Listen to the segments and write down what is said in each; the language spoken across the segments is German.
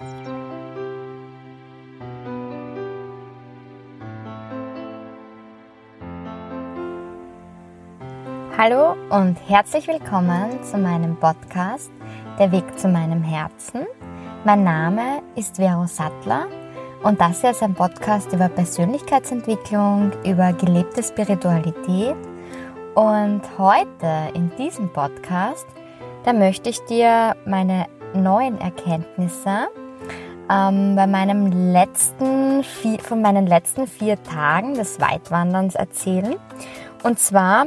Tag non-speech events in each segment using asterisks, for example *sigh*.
Hallo und herzlich willkommen zu meinem Podcast Der Weg zu meinem Herzen. Mein Name ist Vero Sattler und das hier ist ein Podcast über Persönlichkeitsentwicklung, über gelebte Spiritualität. Und heute in diesem Podcast, da möchte ich dir meine neuen Erkenntnisse ähm, bei meinem letzten vier, von meinen letzten vier Tagen des Weitwanderns erzählen. Und zwar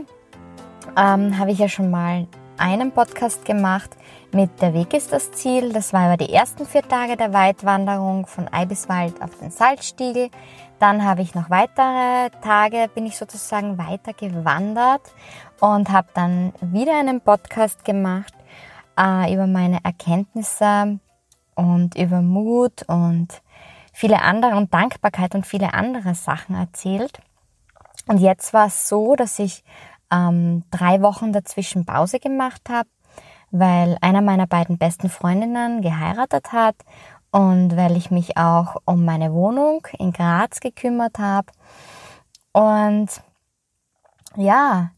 ähm, habe ich ja schon mal einen Podcast gemacht mit Der Weg ist das Ziel. Das war über die ersten vier Tage der Weitwanderung von Eibiswald auf den Salzstiegel. Dann habe ich noch weitere Tage, bin ich sozusagen weiter gewandert und habe dann wieder einen Podcast gemacht äh, über meine Erkenntnisse und über Mut und viele andere und Dankbarkeit und viele andere Sachen erzählt. Und jetzt war es so, dass ich ähm, drei Wochen dazwischen Pause gemacht habe, weil einer meiner beiden besten Freundinnen geheiratet hat und weil ich mich auch um meine Wohnung in Graz gekümmert habe. Und ja,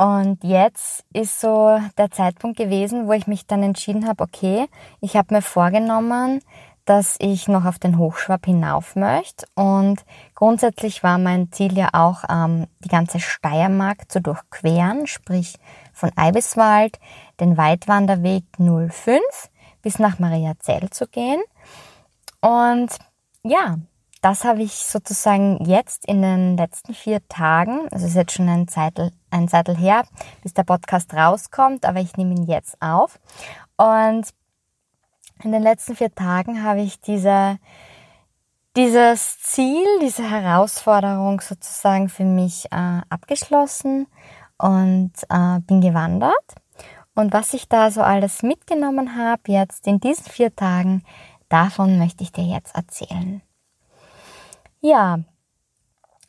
und jetzt ist so der Zeitpunkt gewesen, wo ich mich dann entschieden habe, okay, ich habe mir vorgenommen, dass ich noch auf den Hochschwab hinauf möchte. Und grundsätzlich war mein Ziel ja auch, ähm, die ganze Steiermark zu durchqueren, sprich von Eibiswald den Weitwanderweg 05 bis nach Mariazell zu gehen. Und ja, das habe ich sozusagen jetzt in den letzten vier Tagen, also es ist jetzt schon ein Zeitel, ein Zeitel her, bis der Podcast rauskommt, aber ich nehme ihn jetzt auf. Und in den letzten vier Tagen habe ich diese, dieses Ziel, diese Herausforderung sozusagen für mich äh, abgeschlossen und äh, bin gewandert. Und was ich da so alles mitgenommen habe jetzt in diesen vier Tagen, davon möchte ich dir jetzt erzählen. Ja,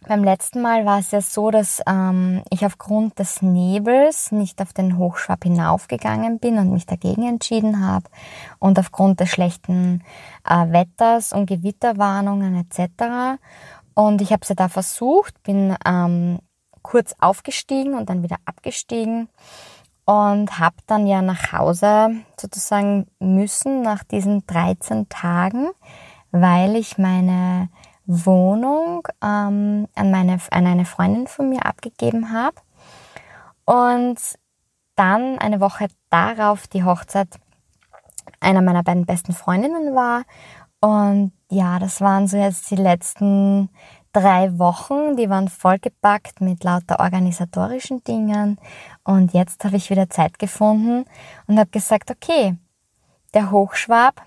beim letzten Mal war es ja so, dass ähm, ich aufgrund des Nebels nicht auf den Hochschwab hinaufgegangen bin und mich dagegen entschieden habe und aufgrund des schlechten äh, Wetters und Gewitterwarnungen etc. Und ich habe es ja da versucht, bin ähm, kurz aufgestiegen und dann wieder abgestiegen und habe dann ja nach Hause sozusagen müssen nach diesen 13 Tagen, weil ich meine Wohnung ähm, an, meine, an eine Freundin von mir abgegeben habe. Und dann eine Woche darauf die Hochzeit einer meiner beiden besten Freundinnen war. Und ja, das waren so jetzt die letzten drei Wochen, die waren vollgepackt mit lauter organisatorischen Dingen. Und jetzt habe ich wieder Zeit gefunden und habe gesagt, okay, der Hochschwab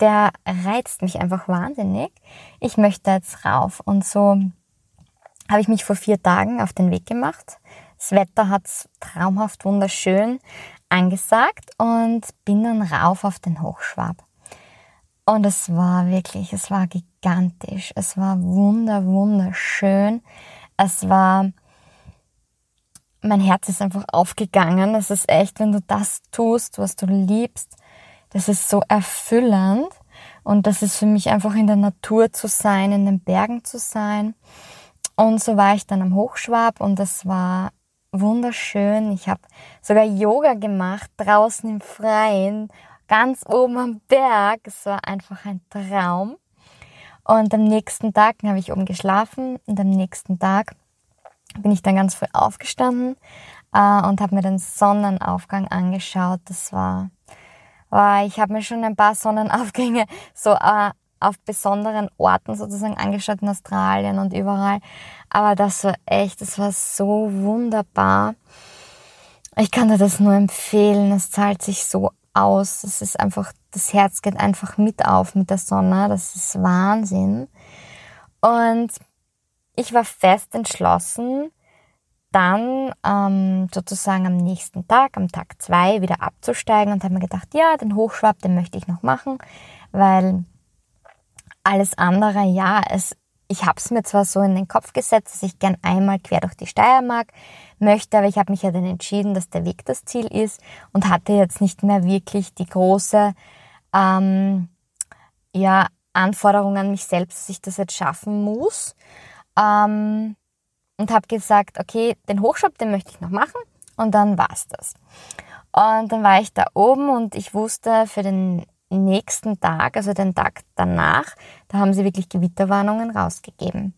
der reizt mich einfach wahnsinnig. Ich möchte jetzt rauf. Und so habe ich mich vor vier Tagen auf den Weg gemacht. Das Wetter hat traumhaft wunderschön angesagt und bin dann rauf auf den Hochschwab. Und es war wirklich, es war gigantisch. Es war wunder, wunderschön. Es war, mein Herz ist einfach aufgegangen. Es ist echt, wenn du das tust, was du liebst, das ist so erfüllend und das ist für mich einfach in der Natur zu sein, in den Bergen zu sein. Und so war ich dann am Hochschwab und das war wunderschön. Ich habe sogar Yoga gemacht draußen im Freien, ganz oben am Berg. Es war einfach ein Traum. Und am nächsten Tag habe ich oben geschlafen und am nächsten Tag bin ich dann ganz früh aufgestanden äh, und habe mir den Sonnenaufgang angeschaut. Das war Oh, ich habe mir schon ein paar Sonnenaufgänge *laughs* so äh, auf besonderen Orten sozusagen angeschaut in Australien und überall. Aber das war echt, das war so wunderbar. Ich kann dir das nur empfehlen. Es zahlt sich so aus. Das ist einfach, das Herz geht einfach mit auf mit der Sonne. Das ist Wahnsinn. Und ich war fest entschlossen, dann ähm, sozusagen am nächsten Tag, am Tag zwei, wieder abzusteigen und habe mir gedacht, ja, den Hochschwab, den möchte ich noch machen, weil alles andere, ja, es, ich habe es mir zwar so in den Kopf gesetzt, dass ich gern einmal quer durch die Steiermark möchte, aber ich habe mich ja dann entschieden, dass der Weg das Ziel ist und hatte jetzt nicht mehr wirklich die große ähm, ja, Anforderungen an mich selbst, dass ich das jetzt schaffen muss. Ähm, und habe gesagt, okay, den Hochschwab, den möchte ich noch machen und dann war's das. Und dann war ich da oben und ich wusste für den nächsten Tag, also den Tag danach, da haben sie wirklich Gewitterwarnungen rausgegeben.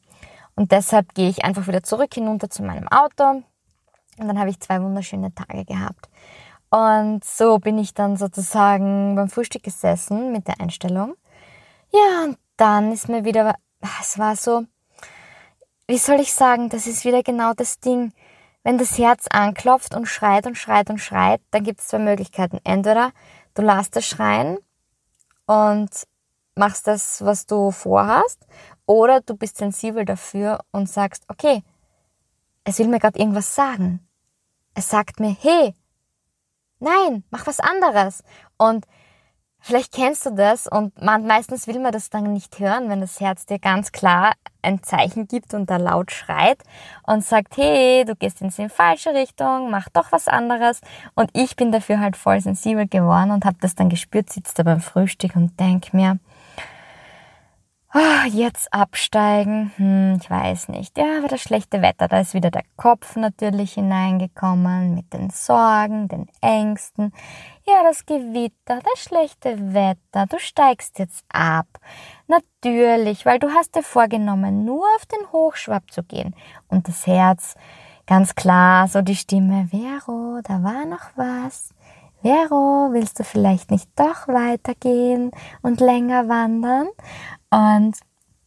Und deshalb gehe ich einfach wieder zurück hinunter zu meinem Auto und dann habe ich zwei wunderschöne Tage gehabt. Und so bin ich dann sozusagen beim Frühstück gesessen mit der Einstellung. Ja, und dann ist mir wieder, es war so, wie soll ich sagen, das ist wieder genau das Ding. Wenn das Herz anklopft und schreit und schreit und schreit, dann gibt es zwei Möglichkeiten. Entweder du lässt es schreien und machst das, was du vorhast, oder du bist sensibel dafür und sagst, okay, es will mir gerade irgendwas sagen. Es sagt mir, hey, nein, mach was anderes. Und Vielleicht kennst du das und man, meistens will man das dann nicht hören, wenn das Herz dir ganz klar ein Zeichen gibt und da laut schreit und sagt, hey, du gehst in die falsche Richtung, mach doch was anderes. Und ich bin dafür halt voll sensibel geworden und habe das dann gespürt, sitzt da beim Frühstück und denk mir, Oh, jetzt absteigen, hm, ich weiß nicht. Ja, aber das schlechte Wetter, da ist wieder der Kopf natürlich hineingekommen mit den Sorgen, den Ängsten. Ja, das Gewitter, das schlechte Wetter, du steigst jetzt ab. Natürlich, weil du hast dir vorgenommen, nur auf den Hochschwab zu gehen. Und das Herz, ganz klar, so die Stimme, Vero, da war noch was. Vero, willst du vielleicht nicht doch weitergehen und länger wandern? Und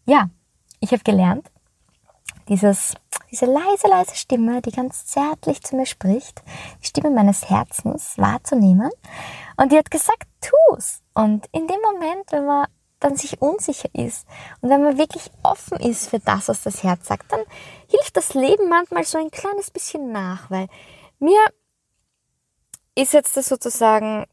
ja, ich habe gelernt, dieses, diese leise, leise Stimme, die ganz zärtlich zu mir spricht, die Stimme meines Herzens wahrzunehmen. Und die hat gesagt, tu's. Und in dem Moment, wenn man dann sich unsicher ist und wenn man wirklich offen ist für das, was das Herz sagt, dann hilft das Leben manchmal so ein kleines bisschen nach, weil mir ist jetzt das sozusagen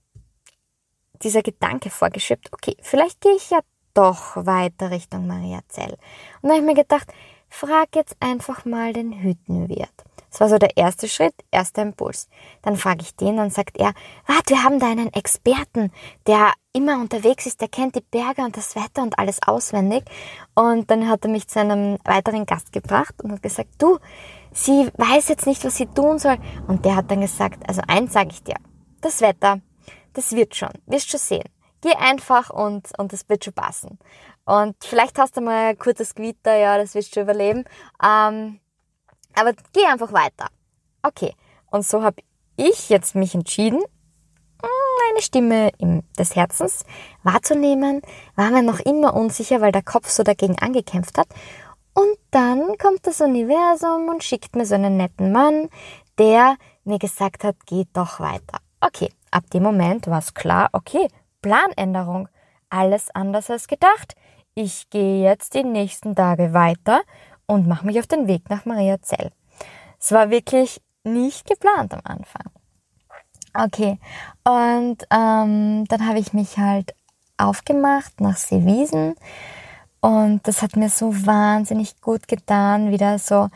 dieser Gedanke vorgeschippt, okay, vielleicht gehe ich ja doch weiter Richtung Mariazell. Und da habe ich mir gedacht, frag jetzt einfach mal den Hüttenwirt. Das war so der erste Schritt, erster Impuls. Dann frage ich den, dann sagt er, warte, wir haben da einen Experten, der immer unterwegs ist, der kennt die Berge und das Wetter und alles auswendig. Und dann hat er mich zu einem weiteren Gast gebracht und hat gesagt, du, sie weiß jetzt nicht, was sie tun soll. Und der hat dann gesagt, also eins sage ich dir, das Wetter, das wird schon, wirst schon sehen geh einfach und, und das wird schon passen. Und vielleicht hast du mal ein kurzes Gewitter, ja, das wirst du überleben. Ähm, aber geh einfach weiter. Okay. Und so habe ich jetzt mich entschieden, eine Stimme im, des Herzens wahrzunehmen, war mir noch immer unsicher, weil der Kopf so dagegen angekämpft hat. Und dann kommt das Universum und schickt mir so einen netten Mann, der mir gesagt hat, geh doch weiter. Okay, ab dem Moment war es klar, okay, Planänderung. Alles anders als gedacht. Ich gehe jetzt die nächsten Tage weiter und mache mich auf den Weg nach Mariazell. Es war wirklich nicht geplant am Anfang. Okay, und ähm, dann habe ich mich halt aufgemacht nach Seewiesen und das hat mir so wahnsinnig gut getan, wieder so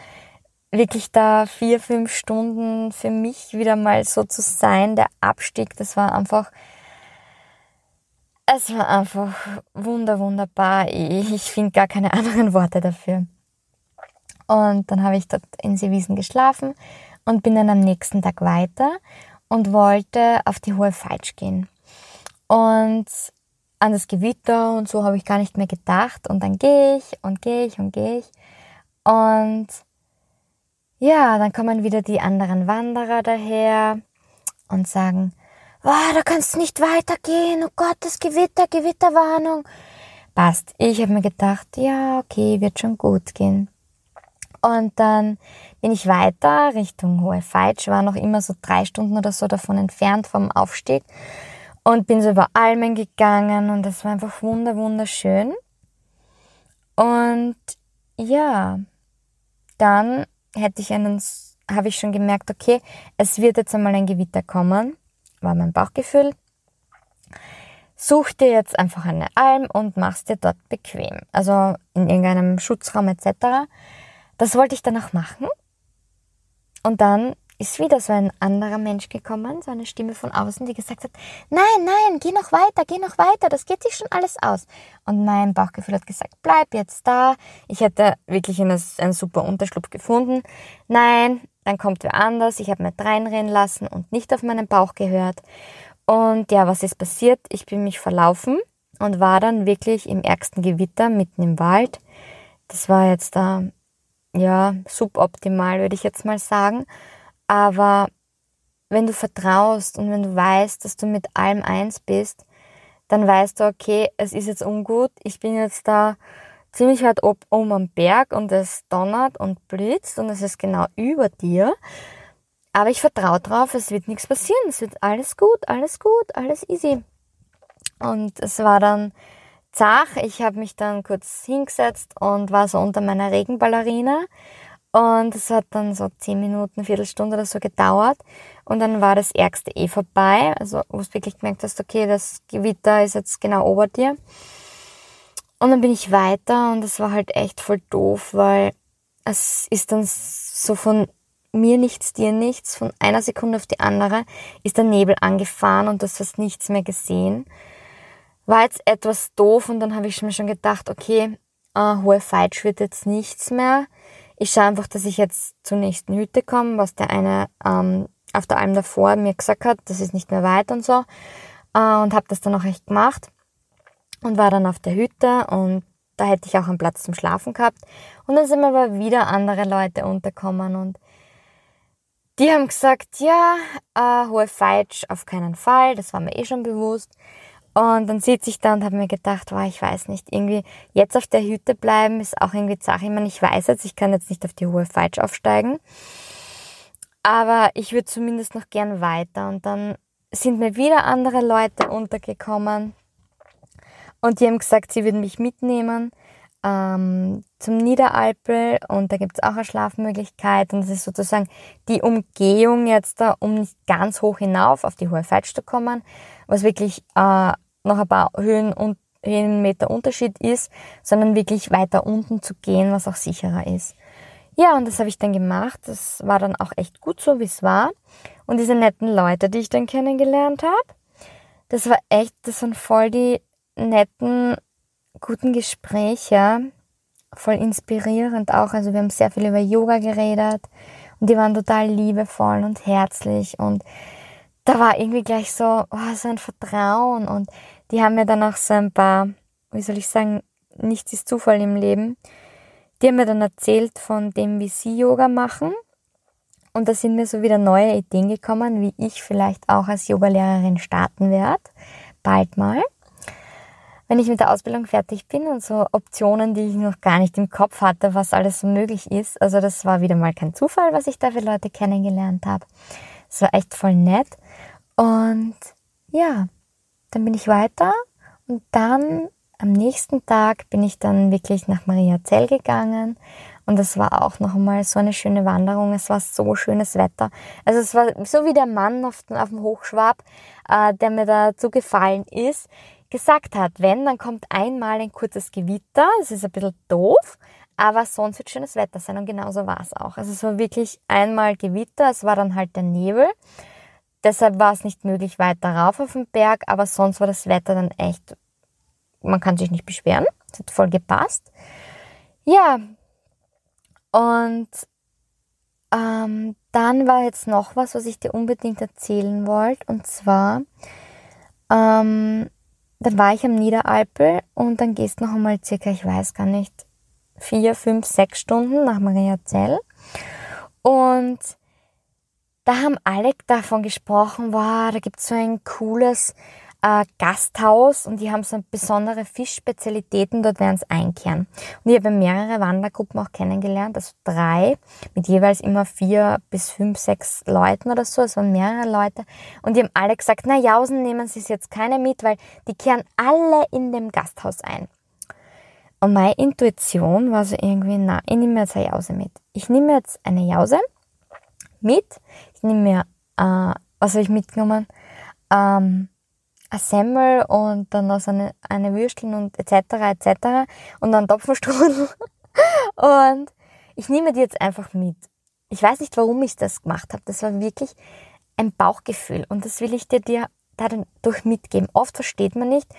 wirklich da vier, fünf Stunden für mich wieder mal so zu sein. Der Abstieg, das war einfach es war einfach wunder, wunderbar. Ich finde gar keine *laughs* anderen Worte dafür. Und dann habe ich dort in Seewiesen geschlafen und bin dann am nächsten Tag weiter und wollte auf die Hohe Feitsch gehen. Und an das Gewitter und so habe ich gar nicht mehr gedacht. Und dann gehe ich und gehe ich und gehe ich. Und ja, dann kommen wieder die anderen Wanderer daher und sagen, oh, da kannst du nicht weitergehen, oh Gott, das Gewitter, Gewitterwarnung. Passt. Ich habe mir gedacht, ja, okay, wird schon gut gehen. Und dann bin ich weiter Richtung Hohe Feitsch, war noch immer so drei Stunden oder so davon entfernt vom Aufstieg und bin so über Almen gegangen und das war einfach wunder, wunderschön. Und ja, dann hätte ich einen, habe ich schon gemerkt, okay, es wird jetzt einmal ein Gewitter kommen war mein Bauchgefühl. Such dir jetzt einfach eine Alm und machst dir dort bequem. Also in irgendeinem Schutzraum etc. Das wollte ich dann auch machen. Und dann ist wieder so ein anderer Mensch gekommen, so eine Stimme von außen, die gesagt hat, nein, nein, geh noch weiter, geh noch weiter, das geht sich schon alles aus. Und mein Bauchgefühl hat gesagt, bleib jetzt da. Ich hätte wirklich einen, einen super Unterschlupf gefunden. Nein, dann kommt wer anders. Ich habe mir reinrennen lassen und nicht auf meinen Bauch gehört. Und ja, was ist passiert? Ich bin mich verlaufen und war dann wirklich im ärgsten Gewitter mitten im Wald. Das war jetzt da, ja, suboptimal, würde ich jetzt mal sagen. Aber wenn du vertraust und wenn du weißt, dass du mit allem eins bist, dann weißt du, okay, es ist jetzt ungut, ich bin jetzt da ziemlich weit oben am Berg und es donnert und blitzt und es ist genau über dir. Aber ich vertraue drauf, es wird nichts passieren, es wird alles gut, alles gut, alles easy. Und es war dann zach, ich habe mich dann kurz hingesetzt und war so unter meiner Regenballerina und es hat dann so zehn Minuten, Viertelstunde oder so gedauert. Und dann war das Ärgste eh vorbei. Also, wo du wirklich gemerkt hast, okay, das Gewitter ist jetzt genau ober dir. Und dann bin ich weiter und es war halt echt voll doof, weil es ist dann so von mir nichts, dir nichts, von einer Sekunde auf die andere ist der Nebel angefahren und du hast fast nichts mehr gesehen. War jetzt etwas doof und dann habe ich mir schon gedacht, okay, äh, hohe Feitsch wird jetzt nichts mehr ich schaue einfach, dass ich jetzt zur nächsten Hütte komme, was der eine ähm, auf der Alm davor mir gesagt hat, das ist nicht mehr weit und so. Äh, und habe das dann auch echt gemacht und war dann auf der Hütte und da hätte ich auch einen Platz zum Schlafen gehabt. Und dann sind mir aber wieder andere Leute unterkommen und die haben gesagt, ja, äh, hohe Feitsch auf keinen Fall, das war mir eh schon bewusst. Und dann sitze ich da und habe mir gedacht, wow, ich weiß nicht, irgendwie jetzt auf der Hütte bleiben ist auch irgendwie Sache. Ich meine, ich weiß jetzt, ich kann jetzt nicht auf die hohe Falsch aufsteigen. Aber ich würde zumindest noch gern weiter. Und dann sind mir wieder andere Leute untergekommen. Und die haben gesagt, sie würden mich mitnehmen ähm, zum Niederalpel. Und da gibt es auch eine Schlafmöglichkeit. Und das ist sozusagen die Umgehung jetzt da, um nicht ganz hoch hinauf auf die hohe Falsch zu kommen, was wirklich äh, noch ein paar Höhen und Höhenmeter Unterschied ist, sondern wirklich weiter unten zu gehen, was auch sicherer ist. Ja, und das habe ich dann gemacht. Das war dann auch echt gut so, wie es war. Und diese netten Leute, die ich dann kennengelernt habe, das war echt, das waren voll die netten, guten Gespräche, voll inspirierend auch. Also wir haben sehr viel über Yoga geredet und die waren total liebevoll und herzlich und da war irgendwie gleich so, oh, so ein Vertrauen und die haben mir dann auch so ein paar, wie soll ich sagen, nichts ist Zufall im Leben. Die haben mir dann erzählt von dem, wie sie Yoga machen. Und da sind mir so wieder neue Ideen gekommen, wie ich vielleicht auch als Yogalehrerin starten werde. Bald mal. Wenn ich mit der Ausbildung fertig bin und so Optionen, die ich noch gar nicht im Kopf hatte, was alles so möglich ist. Also das war wieder mal kein Zufall, was ich da für Leute kennengelernt habe. Es war echt voll nett. Und ja, dann bin ich weiter und dann am nächsten Tag bin ich dann wirklich nach Maria Zell gegangen und das war auch noch einmal so eine schöne Wanderung. Es war so schönes Wetter. Also es war so wie der Mann auf, auf dem Hochschwab, äh, der mir dazu gefallen ist, gesagt hat, wenn, dann kommt einmal ein kurzes Gewitter. Es ist ein bisschen doof, aber sonst wird schönes Wetter sein und genauso war es auch. Also es war wirklich einmal Gewitter, es war dann halt der Nebel Deshalb war es nicht möglich weiter rauf auf den Berg, aber sonst war das Wetter dann echt, man kann sich nicht beschweren. Es hat voll gepasst. Ja, und ähm, dann war jetzt noch was, was ich dir unbedingt erzählen wollte. Und zwar, ähm, dann war ich am Niederalpel und dann gehst noch einmal circa, ich weiß gar nicht, vier, fünf, sechs Stunden nach Mariazell. Und da haben alle davon gesprochen, wow, da gibt's so ein cooles äh, Gasthaus und die haben so besondere Fischspezialitäten, dort werden sie einkehren. Und ich habe mehrere Wandergruppen auch kennengelernt, also drei, mit jeweils immer vier bis fünf, sechs Leuten oder so, es waren mehrere Leute. Und die haben alle gesagt, na Jausen nehmen sie jetzt keine mit, weil die kehren alle in dem Gasthaus ein. Und meine Intuition war so irgendwie, na, ich nehme jetzt eine Jause mit. Ich nehme jetzt eine Jause mit, nehme mir, äh, was habe ich mitgenommen? Ähm, ein Semmel und dann noch so eine, eine Würsteln und etc. etc. und dann Topfenstrudel. *laughs* und ich nehme die jetzt einfach mit. ich weiß nicht, warum ich das gemacht habe. Das war wirklich ein Bauchgefühl und das will ich dir, dir dadurch mitgeben. Oft versteht man nicht,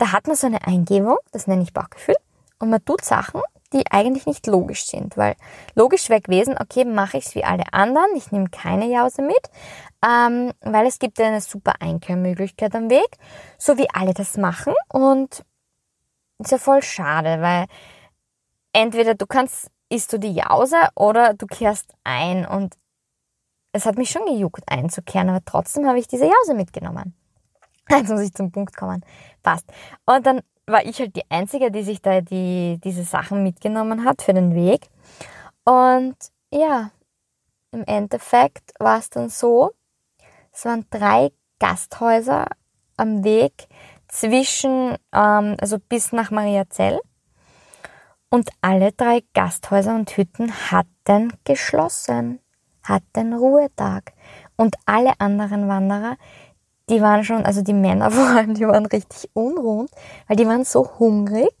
da hat man so eine Eingebung, das nenne ich Bauchgefühl, und man tut Sachen, die eigentlich nicht logisch sind, weil logisch wäre gewesen, okay, mache ich es wie alle anderen, ich nehme keine Jause mit, ähm, weil es gibt eine super Einkehrmöglichkeit am Weg, so wie alle das machen und ist ja voll schade, weil entweder du kannst, isst du die Jause oder du kehrst ein und es hat mich schon gejuckt einzukehren, aber trotzdem habe ich diese Jause mitgenommen. Jetzt muss ich zum Punkt kommen. Passt. Und dann war ich halt die Einzige, die sich da die, diese Sachen mitgenommen hat für den Weg. Und ja, im Endeffekt war es dann so, es waren drei Gasthäuser am Weg zwischen, ähm, also bis nach Mariazell. Und alle drei Gasthäuser und Hütten hatten geschlossen, hatten Ruhetag. Und alle anderen Wanderer, die waren schon, also die Männer *laughs* vor allem, die waren richtig unruhend, weil die waren so hungrig,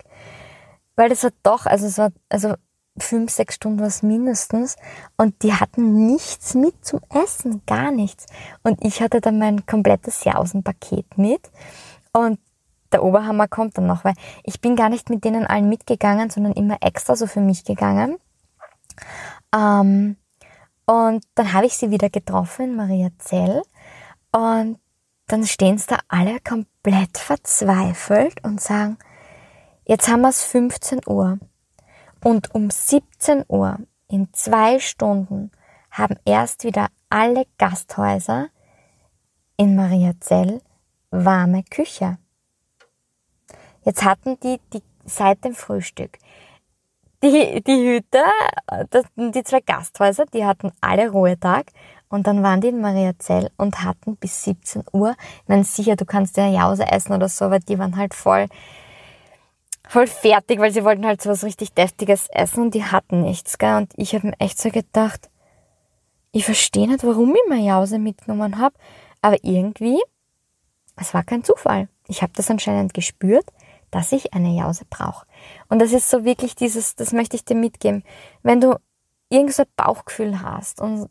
weil das war doch, also es war, also fünf, sechs Stunden was mindestens und die hatten nichts mit zum Essen, gar nichts. Und ich hatte dann mein komplettes Jausenpaket mit und der Oberhammer kommt dann noch, weil ich bin gar nicht mit denen allen mitgegangen, sondern immer extra so für mich gegangen. Ähm, und dann habe ich sie wieder getroffen in Maria Zell und dann stehen sie da alle komplett verzweifelt und sagen, jetzt haben wir es 15 Uhr. Und um 17 Uhr in zwei Stunden haben erst wieder alle Gasthäuser in Mariazell warme Küche. Jetzt hatten die, die seit dem Frühstück. Die, die Hütte, die zwei Gasthäuser, die hatten alle Ruhetag und dann waren die in Mariazell und hatten bis 17 Uhr, ich meine sicher, du kannst ja Jause essen oder so, aber die waren halt voll, voll fertig, weil sie wollten halt so was richtig deftiges essen und die hatten nichts, gell? Und ich habe mir echt so gedacht, ich verstehe nicht, warum ich meine Jause mitgenommen habe, aber irgendwie, es war kein Zufall. Ich habe das anscheinend gespürt, dass ich eine Jause brauche. Und das ist so wirklich dieses, das möchte ich dir mitgeben. Wenn du irgend so ein Bauchgefühl hast und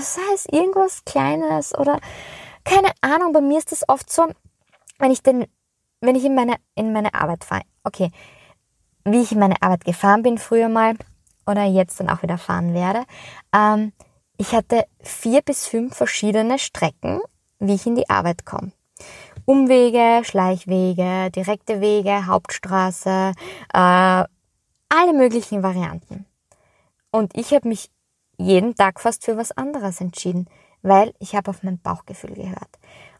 sei es irgendwas Kleines oder keine Ahnung, bei mir ist das oft so, wenn ich den, wenn ich in meine, in meine Arbeit fahre, okay, wie ich in meine Arbeit gefahren bin früher mal oder jetzt dann auch wieder fahren werde, ähm, ich hatte vier bis fünf verschiedene Strecken, wie ich in die Arbeit komme. Umwege, Schleichwege, direkte Wege, Hauptstraße, äh, alle möglichen Varianten. Und ich habe mich jeden Tag fast für was anderes entschieden, weil ich habe auf mein Bauchgefühl gehört.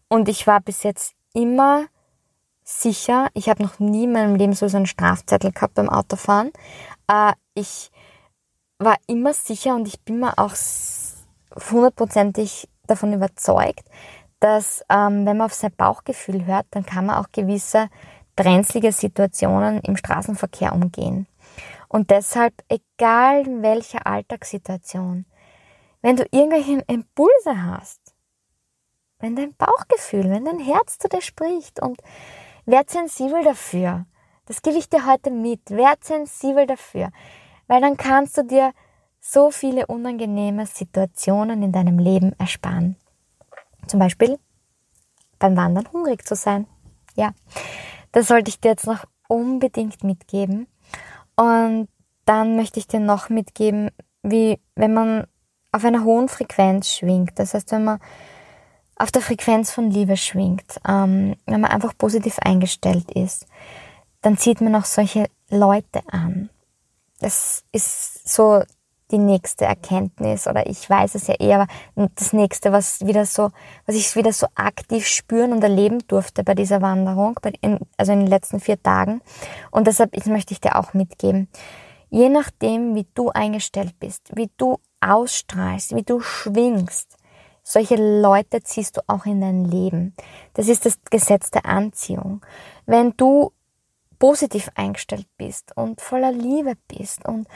Und ich war bis jetzt immer sicher, ich habe noch nie in meinem Leben so einen Strafzettel gehabt beim Autofahren. Äh, ich war immer sicher und ich bin mir auch hundertprozentig davon überzeugt, dass ähm, wenn man auf sein Bauchgefühl hört, dann kann man auch gewisse brenzlige Situationen im Straßenverkehr umgehen. Und deshalb, egal in welcher Alltagssituation, wenn du irgendwelche Impulse hast, wenn dein Bauchgefühl, wenn dein Herz zu dir spricht und werd sensibel dafür. Das gebe ich dir heute mit. Werd sensibel dafür. Weil dann kannst du dir so viele unangenehme Situationen in deinem Leben ersparen. Zum Beispiel beim Wandern hungrig zu sein. Ja, das sollte ich dir jetzt noch unbedingt mitgeben. Und dann möchte ich dir noch mitgeben, wie wenn man auf einer hohen Frequenz schwingt. Das heißt, wenn man auf der Frequenz von Liebe schwingt, ähm, wenn man einfach positiv eingestellt ist, dann zieht man auch solche Leute an. Das ist so die nächste Erkenntnis oder ich weiß es ja eher, aber das nächste, was wieder so, was ich wieder so aktiv spüren und erleben durfte bei dieser Wanderung, bei, in, also in den letzten vier Tagen. Und deshalb ich, möchte ich dir auch mitgeben. Je nachdem, wie du eingestellt bist, wie du ausstrahlst, wie du schwingst, solche Leute ziehst du auch in dein Leben. Das ist das Gesetz der Anziehung. Wenn du positiv eingestellt bist und voller Liebe bist und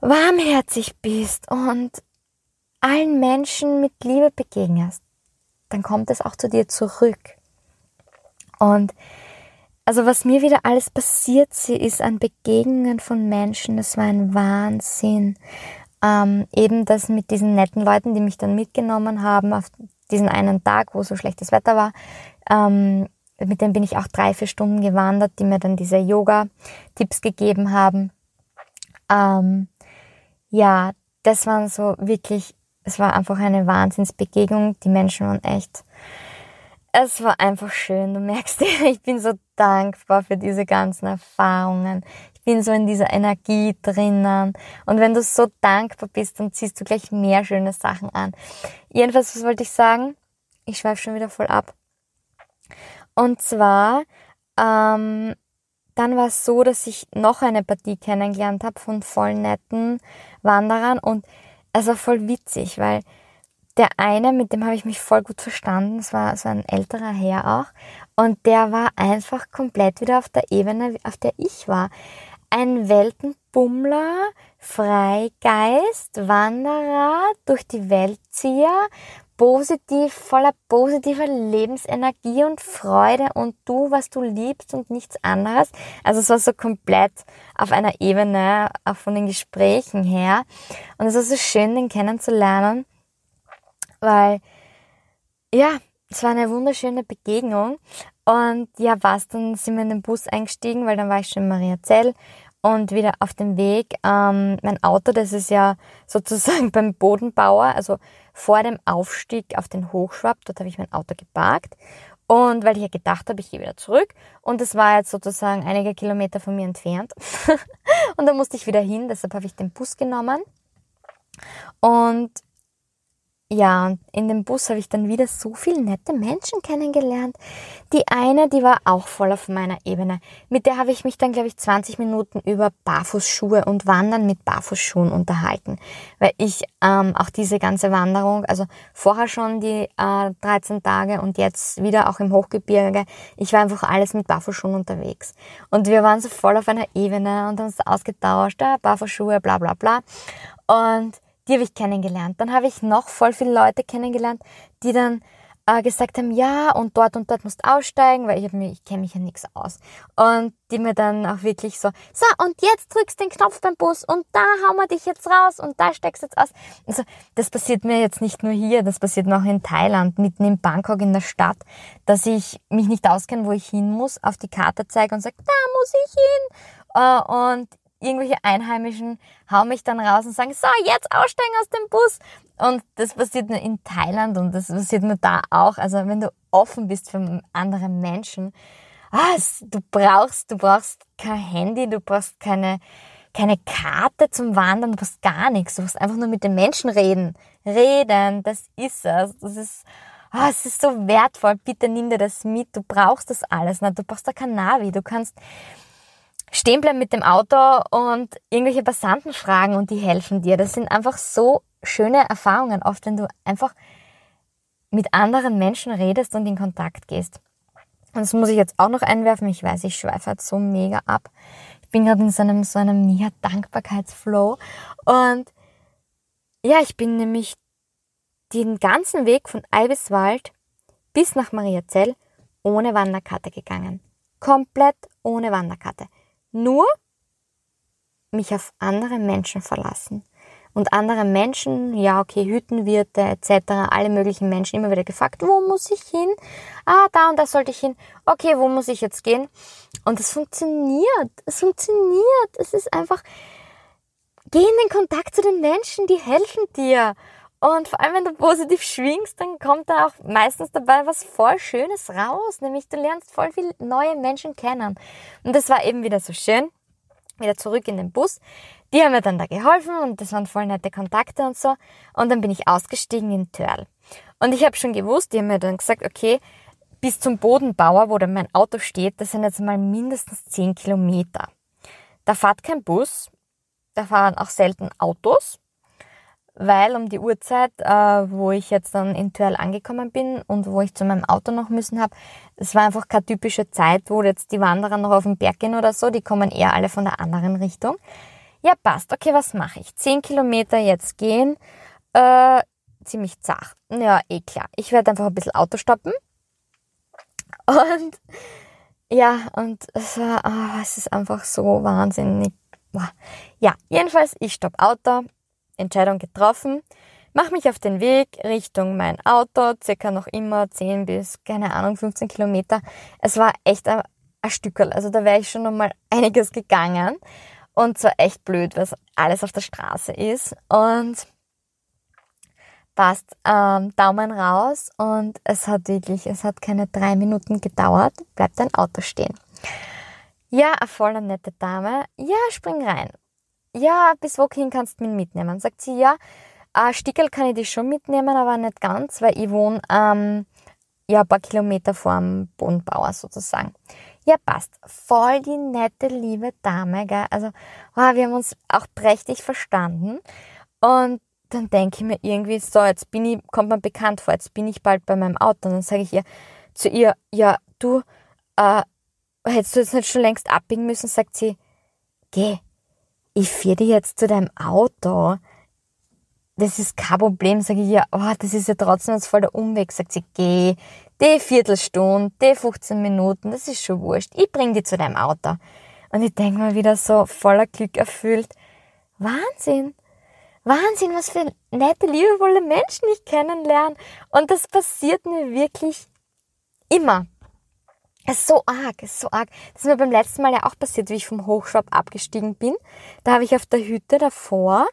warmherzig bist und allen Menschen mit Liebe begegnest, dann kommt es auch zu dir zurück. Und also was mir wieder alles passiert ist an Begegnungen von Menschen, das war ein Wahnsinn. ähm, eben das mit diesen netten Leuten, die mich dann mitgenommen haben auf diesen einen Tag, wo so schlechtes Wetter war, ähm, mit denen bin ich auch drei, vier Stunden gewandert, die mir dann diese Yoga-Tipps gegeben haben. Ähm, ja, das waren so wirklich, es war einfach eine Wahnsinnsbegegnung. Die Menschen waren echt, es war einfach schön. Du merkst, *laughs* ich bin so dankbar für diese ganzen Erfahrungen. Ich bin so in dieser Energie drinnen. Und wenn du so dankbar bist, dann ziehst du gleich mehr schöne Sachen an. Jedenfalls, was wollte ich sagen? Ich schweife schon wieder voll ab. Und zwar, ähm, dann war es so, dass ich noch eine Partie kennengelernt habe von voll netten Wanderern und es war voll witzig, weil der eine, mit dem habe ich mich voll gut verstanden, es war so ein älterer Herr auch und der war einfach komplett wieder auf der Ebene, auf der ich war. Ein Weltenbummler, Freigeist, Wanderer, durch die Weltzieher, positiv, voller positiver Lebensenergie und Freude und du, was du liebst und nichts anderes. Also es war so komplett auf einer Ebene, auch von den Gesprächen her. Und es war so schön, den kennenzulernen, weil, ja, es war eine wunderschöne Begegnung. Und ja, was, dann sind wir in den Bus eingestiegen, weil dann war ich schon in Mariazell und wieder auf dem Weg. Ähm, mein Auto, das ist ja sozusagen *laughs* beim Bodenbauer, also vor dem Aufstieg auf den Hochschwab, dort habe ich mein Auto geparkt. Und weil ich ja gedacht habe, ich gehe wieder zurück. Und es war jetzt sozusagen einige Kilometer von mir entfernt. *laughs* und da musste ich wieder hin, deshalb habe ich den Bus genommen. Und ja, und in dem Bus habe ich dann wieder so viele nette Menschen kennengelernt. Die eine, die war auch voll auf meiner Ebene. Mit der habe ich mich dann, glaube ich, 20 Minuten über Barfußschuhe und Wandern mit Barfußschuhen unterhalten. Weil ich ähm, auch diese ganze Wanderung, also vorher schon die äh, 13 Tage und jetzt wieder auch im Hochgebirge, ich war einfach alles mit Barfußschuhen unterwegs. Und wir waren so voll auf einer Ebene und haben uns ausgetauscht, ja, Barfußschuhe, bla bla bla. Und die habe ich kennengelernt. Dann habe ich noch voll viele Leute kennengelernt, die dann äh, gesagt haben, ja, und dort und dort musst aussteigen, weil ich, ich kenne mich ja nichts aus. Und die mir dann auch wirklich so, so, und jetzt drückst du den Knopf beim Bus und da hauen wir dich jetzt raus und da steigst du jetzt aus. Also, das passiert mir jetzt nicht nur hier, das passiert mir auch in Thailand, mitten in Bangkok in der Stadt, dass ich mich nicht auskenne, wo ich hin muss, auf die Karte zeige und sage, da muss ich hin. Äh, und irgendwelche Einheimischen hauen mich dann raus und sagen, so, jetzt aussteigen aus dem Bus. Und das passiert nur in Thailand und das passiert nur da auch. Also wenn du offen bist für andere Menschen, ah, du brauchst, du brauchst kein Handy, du brauchst keine, keine Karte zum Wandern, du brauchst gar nichts. Du musst einfach nur mit den Menschen reden. Reden, das ist es. Das ist, ah, es ist so wertvoll. Bitte nimm dir das mit. Du brauchst das alles. Du brauchst da kein Navi. Du kannst, stehen bleiben mit dem Auto und irgendwelche Passanten fragen und die helfen dir. Das sind einfach so schöne Erfahrungen, oft wenn du einfach mit anderen Menschen redest und in Kontakt gehst. Und das muss ich jetzt auch noch einwerfen. Ich weiß, ich schweife halt so mega ab. Ich bin gerade in so einem, so einem mega Dankbarkeitsflow. Und ja, ich bin nämlich den ganzen Weg von Eibiswald bis nach Mariazell ohne Wanderkarte gegangen. Komplett ohne Wanderkarte nur mich auf andere Menschen verlassen. Und andere Menschen, ja, okay, Hütenwirte etc., alle möglichen Menschen immer wieder gefragt, wo muss ich hin? Ah, da und da sollte ich hin. Okay, wo muss ich jetzt gehen? Und es funktioniert. Es funktioniert. Es ist einfach, geh in den Kontakt zu den Menschen, die helfen dir. Und vor allem, wenn du positiv schwingst, dann kommt da auch meistens dabei was voll Schönes raus. Nämlich du lernst voll viele neue Menschen kennen. Und das war eben wieder so schön. Wieder zurück in den Bus. Die haben mir dann da geholfen und das waren voll nette Kontakte und so. Und dann bin ich ausgestiegen in Törl. Und ich habe schon gewusst, die haben mir dann gesagt, okay, bis zum Bodenbauer, wo dann mein Auto steht, das sind jetzt mal mindestens 10 Kilometer. Da fährt kein Bus, da fahren auch selten Autos weil um die Uhrzeit, äh, wo ich jetzt dann in Törl angekommen bin und wo ich zu meinem Auto noch müssen habe, es war einfach keine typische Zeit, wo jetzt die Wanderer noch auf den Berg gehen oder so, die kommen eher alle von der anderen Richtung. Ja, passt. Okay, was mache ich? Zehn Kilometer jetzt gehen, äh, ziemlich zach. Ja, eh klar. Ich werde einfach ein bisschen Auto stoppen. Und ja, und es war, oh, es ist einfach so wahnsinnig. Ja, jedenfalls, ich stopp Auto, Entscheidung getroffen, mache mich auf den Weg Richtung mein Auto, circa noch immer 10 bis, keine Ahnung, 15 Kilometer. Es war echt ein, ein Stückel, also da wäre ich schon nochmal *laughs* einiges gegangen. Und zwar echt blöd, weil alles auf der Straße ist. Und passt, ähm, Daumen raus. Und es hat wirklich, es hat keine drei Minuten gedauert, bleibt ein Auto stehen. Ja, eine voller nette Dame. Ja, spring rein. Ja, bis wohin kannst du mich mitnehmen? Sagt sie, ja, ein Stickel kann ich dich schon mitnehmen, aber nicht ganz, weil ich wohne ähm, ja, ein paar Kilometer vorm Bodenbauer sozusagen. Ja, passt. Voll die nette, liebe Dame, gell? Also, oh, wir haben uns auch prächtig verstanden. Und dann denke ich mir irgendwie, so, jetzt bin ich, kommt man bekannt vor, jetzt bin ich bald bei meinem Auto. Und dann sage ich ihr zu ihr, ja, du, äh, hättest du jetzt nicht schon längst abbiegen müssen? Sagt sie, geh, ich fahre dich jetzt zu deinem Auto. Das ist kein Problem. Sage ich, ja, oh, das ist ja trotzdem jetzt voll der Umweg. Sagt sie, geh, die Viertelstunde, die 15 Minuten, das ist schon wurscht. Ich bring dich zu deinem Auto. Und ich denke mal wieder so voller Glück erfüllt. Wahnsinn! Wahnsinn, was für nette, liebevolle Menschen ich kennenlerne. Und das passiert mir wirklich immer. Es ist so arg, es ist so arg. Das ist mir beim letzten Mal ja auch passiert, wie ich vom Hochschwab abgestiegen bin. Da habe ich auf der Hütte davor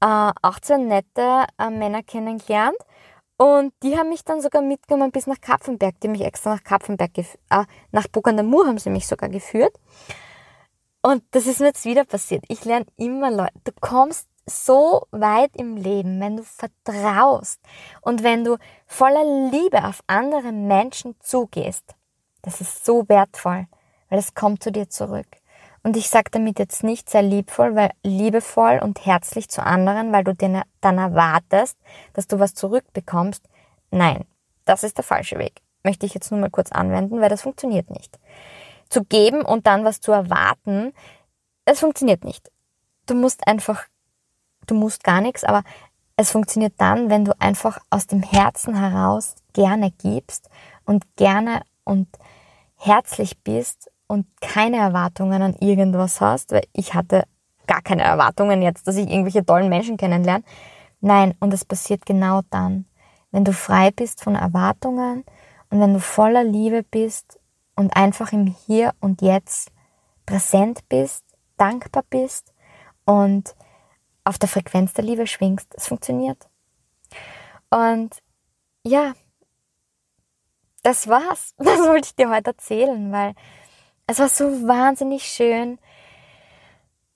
äh, auch zwei nette äh, Männer kennengelernt. Und die haben mich dann sogar mitgenommen bis nach Kapfenberg. Die haben mich extra nach Kapfenberg, äh, nach Bugandamur haben sie mich sogar geführt. Und das ist mir jetzt wieder passiert. Ich lerne immer Leute. Du kommst so weit im Leben, wenn du vertraust und wenn du voller Liebe auf andere Menschen zugehst. Das ist so wertvoll, weil es kommt zu dir zurück. Und ich sage damit jetzt nicht sehr liebvoll, weil liebevoll und herzlich zu anderen, weil du dir dann erwartest, dass du was zurückbekommst. Nein, das ist der falsche Weg. Möchte ich jetzt nur mal kurz anwenden, weil das funktioniert nicht. Zu geben und dann was zu erwarten, es funktioniert nicht. Du musst einfach, du musst gar nichts, aber es funktioniert dann, wenn du einfach aus dem Herzen heraus gerne gibst und gerne und herzlich bist und keine Erwartungen an irgendwas hast, weil ich hatte gar keine Erwartungen jetzt, dass ich irgendwelche tollen Menschen kennenlerne. Nein, und es passiert genau dann, wenn du frei bist von Erwartungen und wenn du voller Liebe bist und einfach im Hier und Jetzt präsent bist, dankbar bist und auf der Frequenz der Liebe schwingst. Es funktioniert. Und ja, das war's. *laughs* Das wollte ich dir heute erzählen, weil es war so wahnsinnig schön,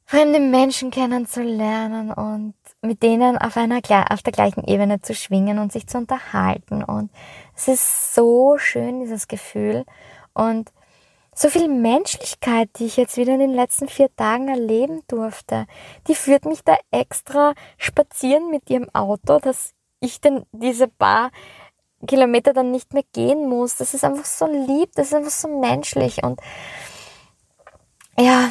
fremde Menschen kennenzulernen und mit denen auf einer auf der gleichen Ebene zu schwingen und sich zu unterhalten und es ist so schön dieses Gefühl und so viel Menschlichkeit, die ich jetzt wieder in den letzten vier Tagen erleben durfte, die führt mich da extra spazieren mit ihrem Auto, dass ich denn diese paar Kilometer dann nicht mehr gehen muss. Das ist einfach so lieb, das ist einfach so menschlich und ja,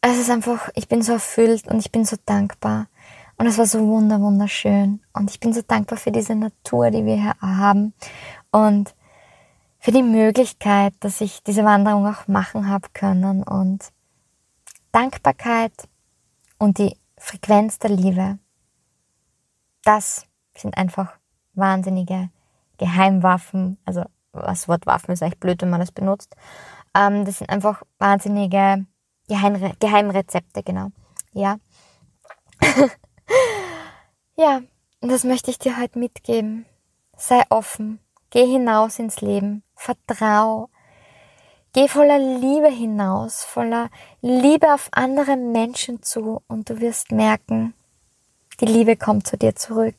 es ist einfach, ich bin so erfüllt und ich bin so dankbar. Und es war so wunder, wunderschön. Und ich bin so dankbar für diese Natur, die wir hier haben. Und für die Möglichkeit, dass ich diese Wanderung auch machen habe können. Und Dankbarkeit und die Frequenz der Liebe. Das sind einfach wahnsinnige Geheimwaffen, also das Wort Waffen ist eigentlich blöd, wenn man das benutzt. Ähm, das sind einfach wahnsinnige Geheimre Geheimrezepte, genau. Ja. *laughs* ja, das möchte ich dir heute mitgeben. Sei offen, geh hinaus ins Leben, vertrau, geh voller Liebe hinaus, voller Liebe auf andere Menschen zu und du wirst merken, die Liebe kommt zu dir zurück.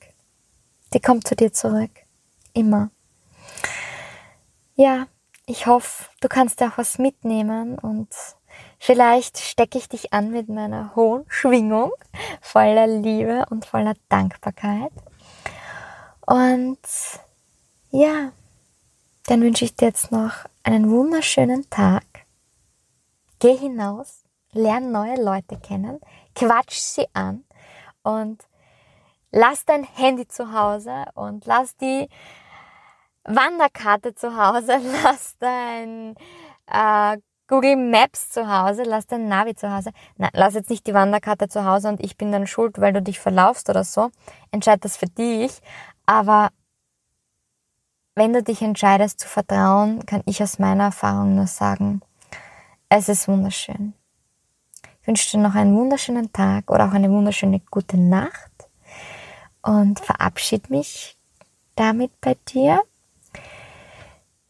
Die kommt zu dir zurück. Immer. Ja, ich hoffe, du kannst auch was mitnehmen und vielleicht stecke ich dich an mit meiner hohen Schwingung voller Liebe und voller Dankbarkeit. Und ja, dann wünsche ich dir jetzt noch einen wunderschönen Tag. Geh hinaus, lern neue Leute kennen, quatsch sie an und lass dein Handy zu Hause und lass die Wanderkarte zu Hause, *laughs* lass dein äh, Google Maps zu Hause, lass dein Navi zu Hause. Nein, lass jetzt nicht die Wanderkarte zu Hause und ich bin dann schuld, weil du dich verlaufst oder so. Entscheid das für dich. Aber wenn du dich entscheidest zu vertrauen, kann ich aus meiner Erfahrung nur sagen, es ist wunderschön. Ich wünsche dir noch einen wunderschönen Tag oder auch eine wunderschöne gute Nacht und verabschiede mich damit bei dir.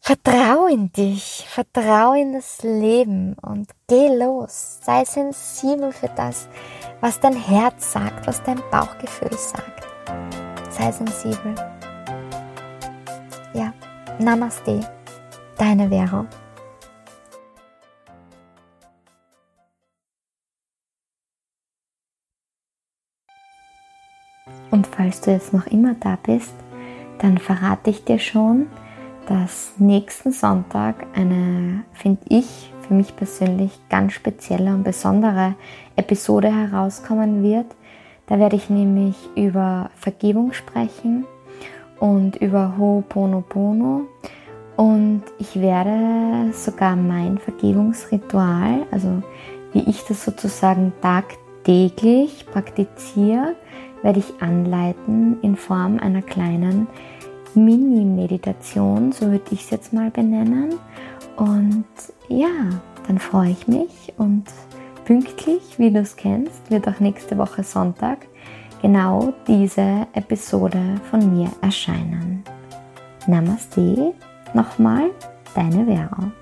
Vertrau in dich, vertrau in das Leben und geh los. Sei sensibel für das, was dein Herz sagt, was dein Bauchgefühl sagt. Sei sensibel. Ja, Namaste, deine Vero. Und falls du jetzt noch immer da bist, dann verrate ich dir schon, dass nächsten Sonntag eine, finde ich, für mich persönlich ganz spezielle und besondere Episode herauskommen wird. Da werde ich nämlich über Vergebung sprechen und über Ho'oponopono und ich werde sogar mein Vergebungsritual, also wie ich das sozusagen tagtäglich praktiziere, werde ich anleiten in Form einer kleinen Mini-Meditation, so würde ich es jetzt mal benennen. Und ja, dann freue ich mich und pünktlich, wie du es kennst, wird auch nächste Woche Sonntag genau diese Episode von mir erscheinen. Namaste, nochmal, deine Vera.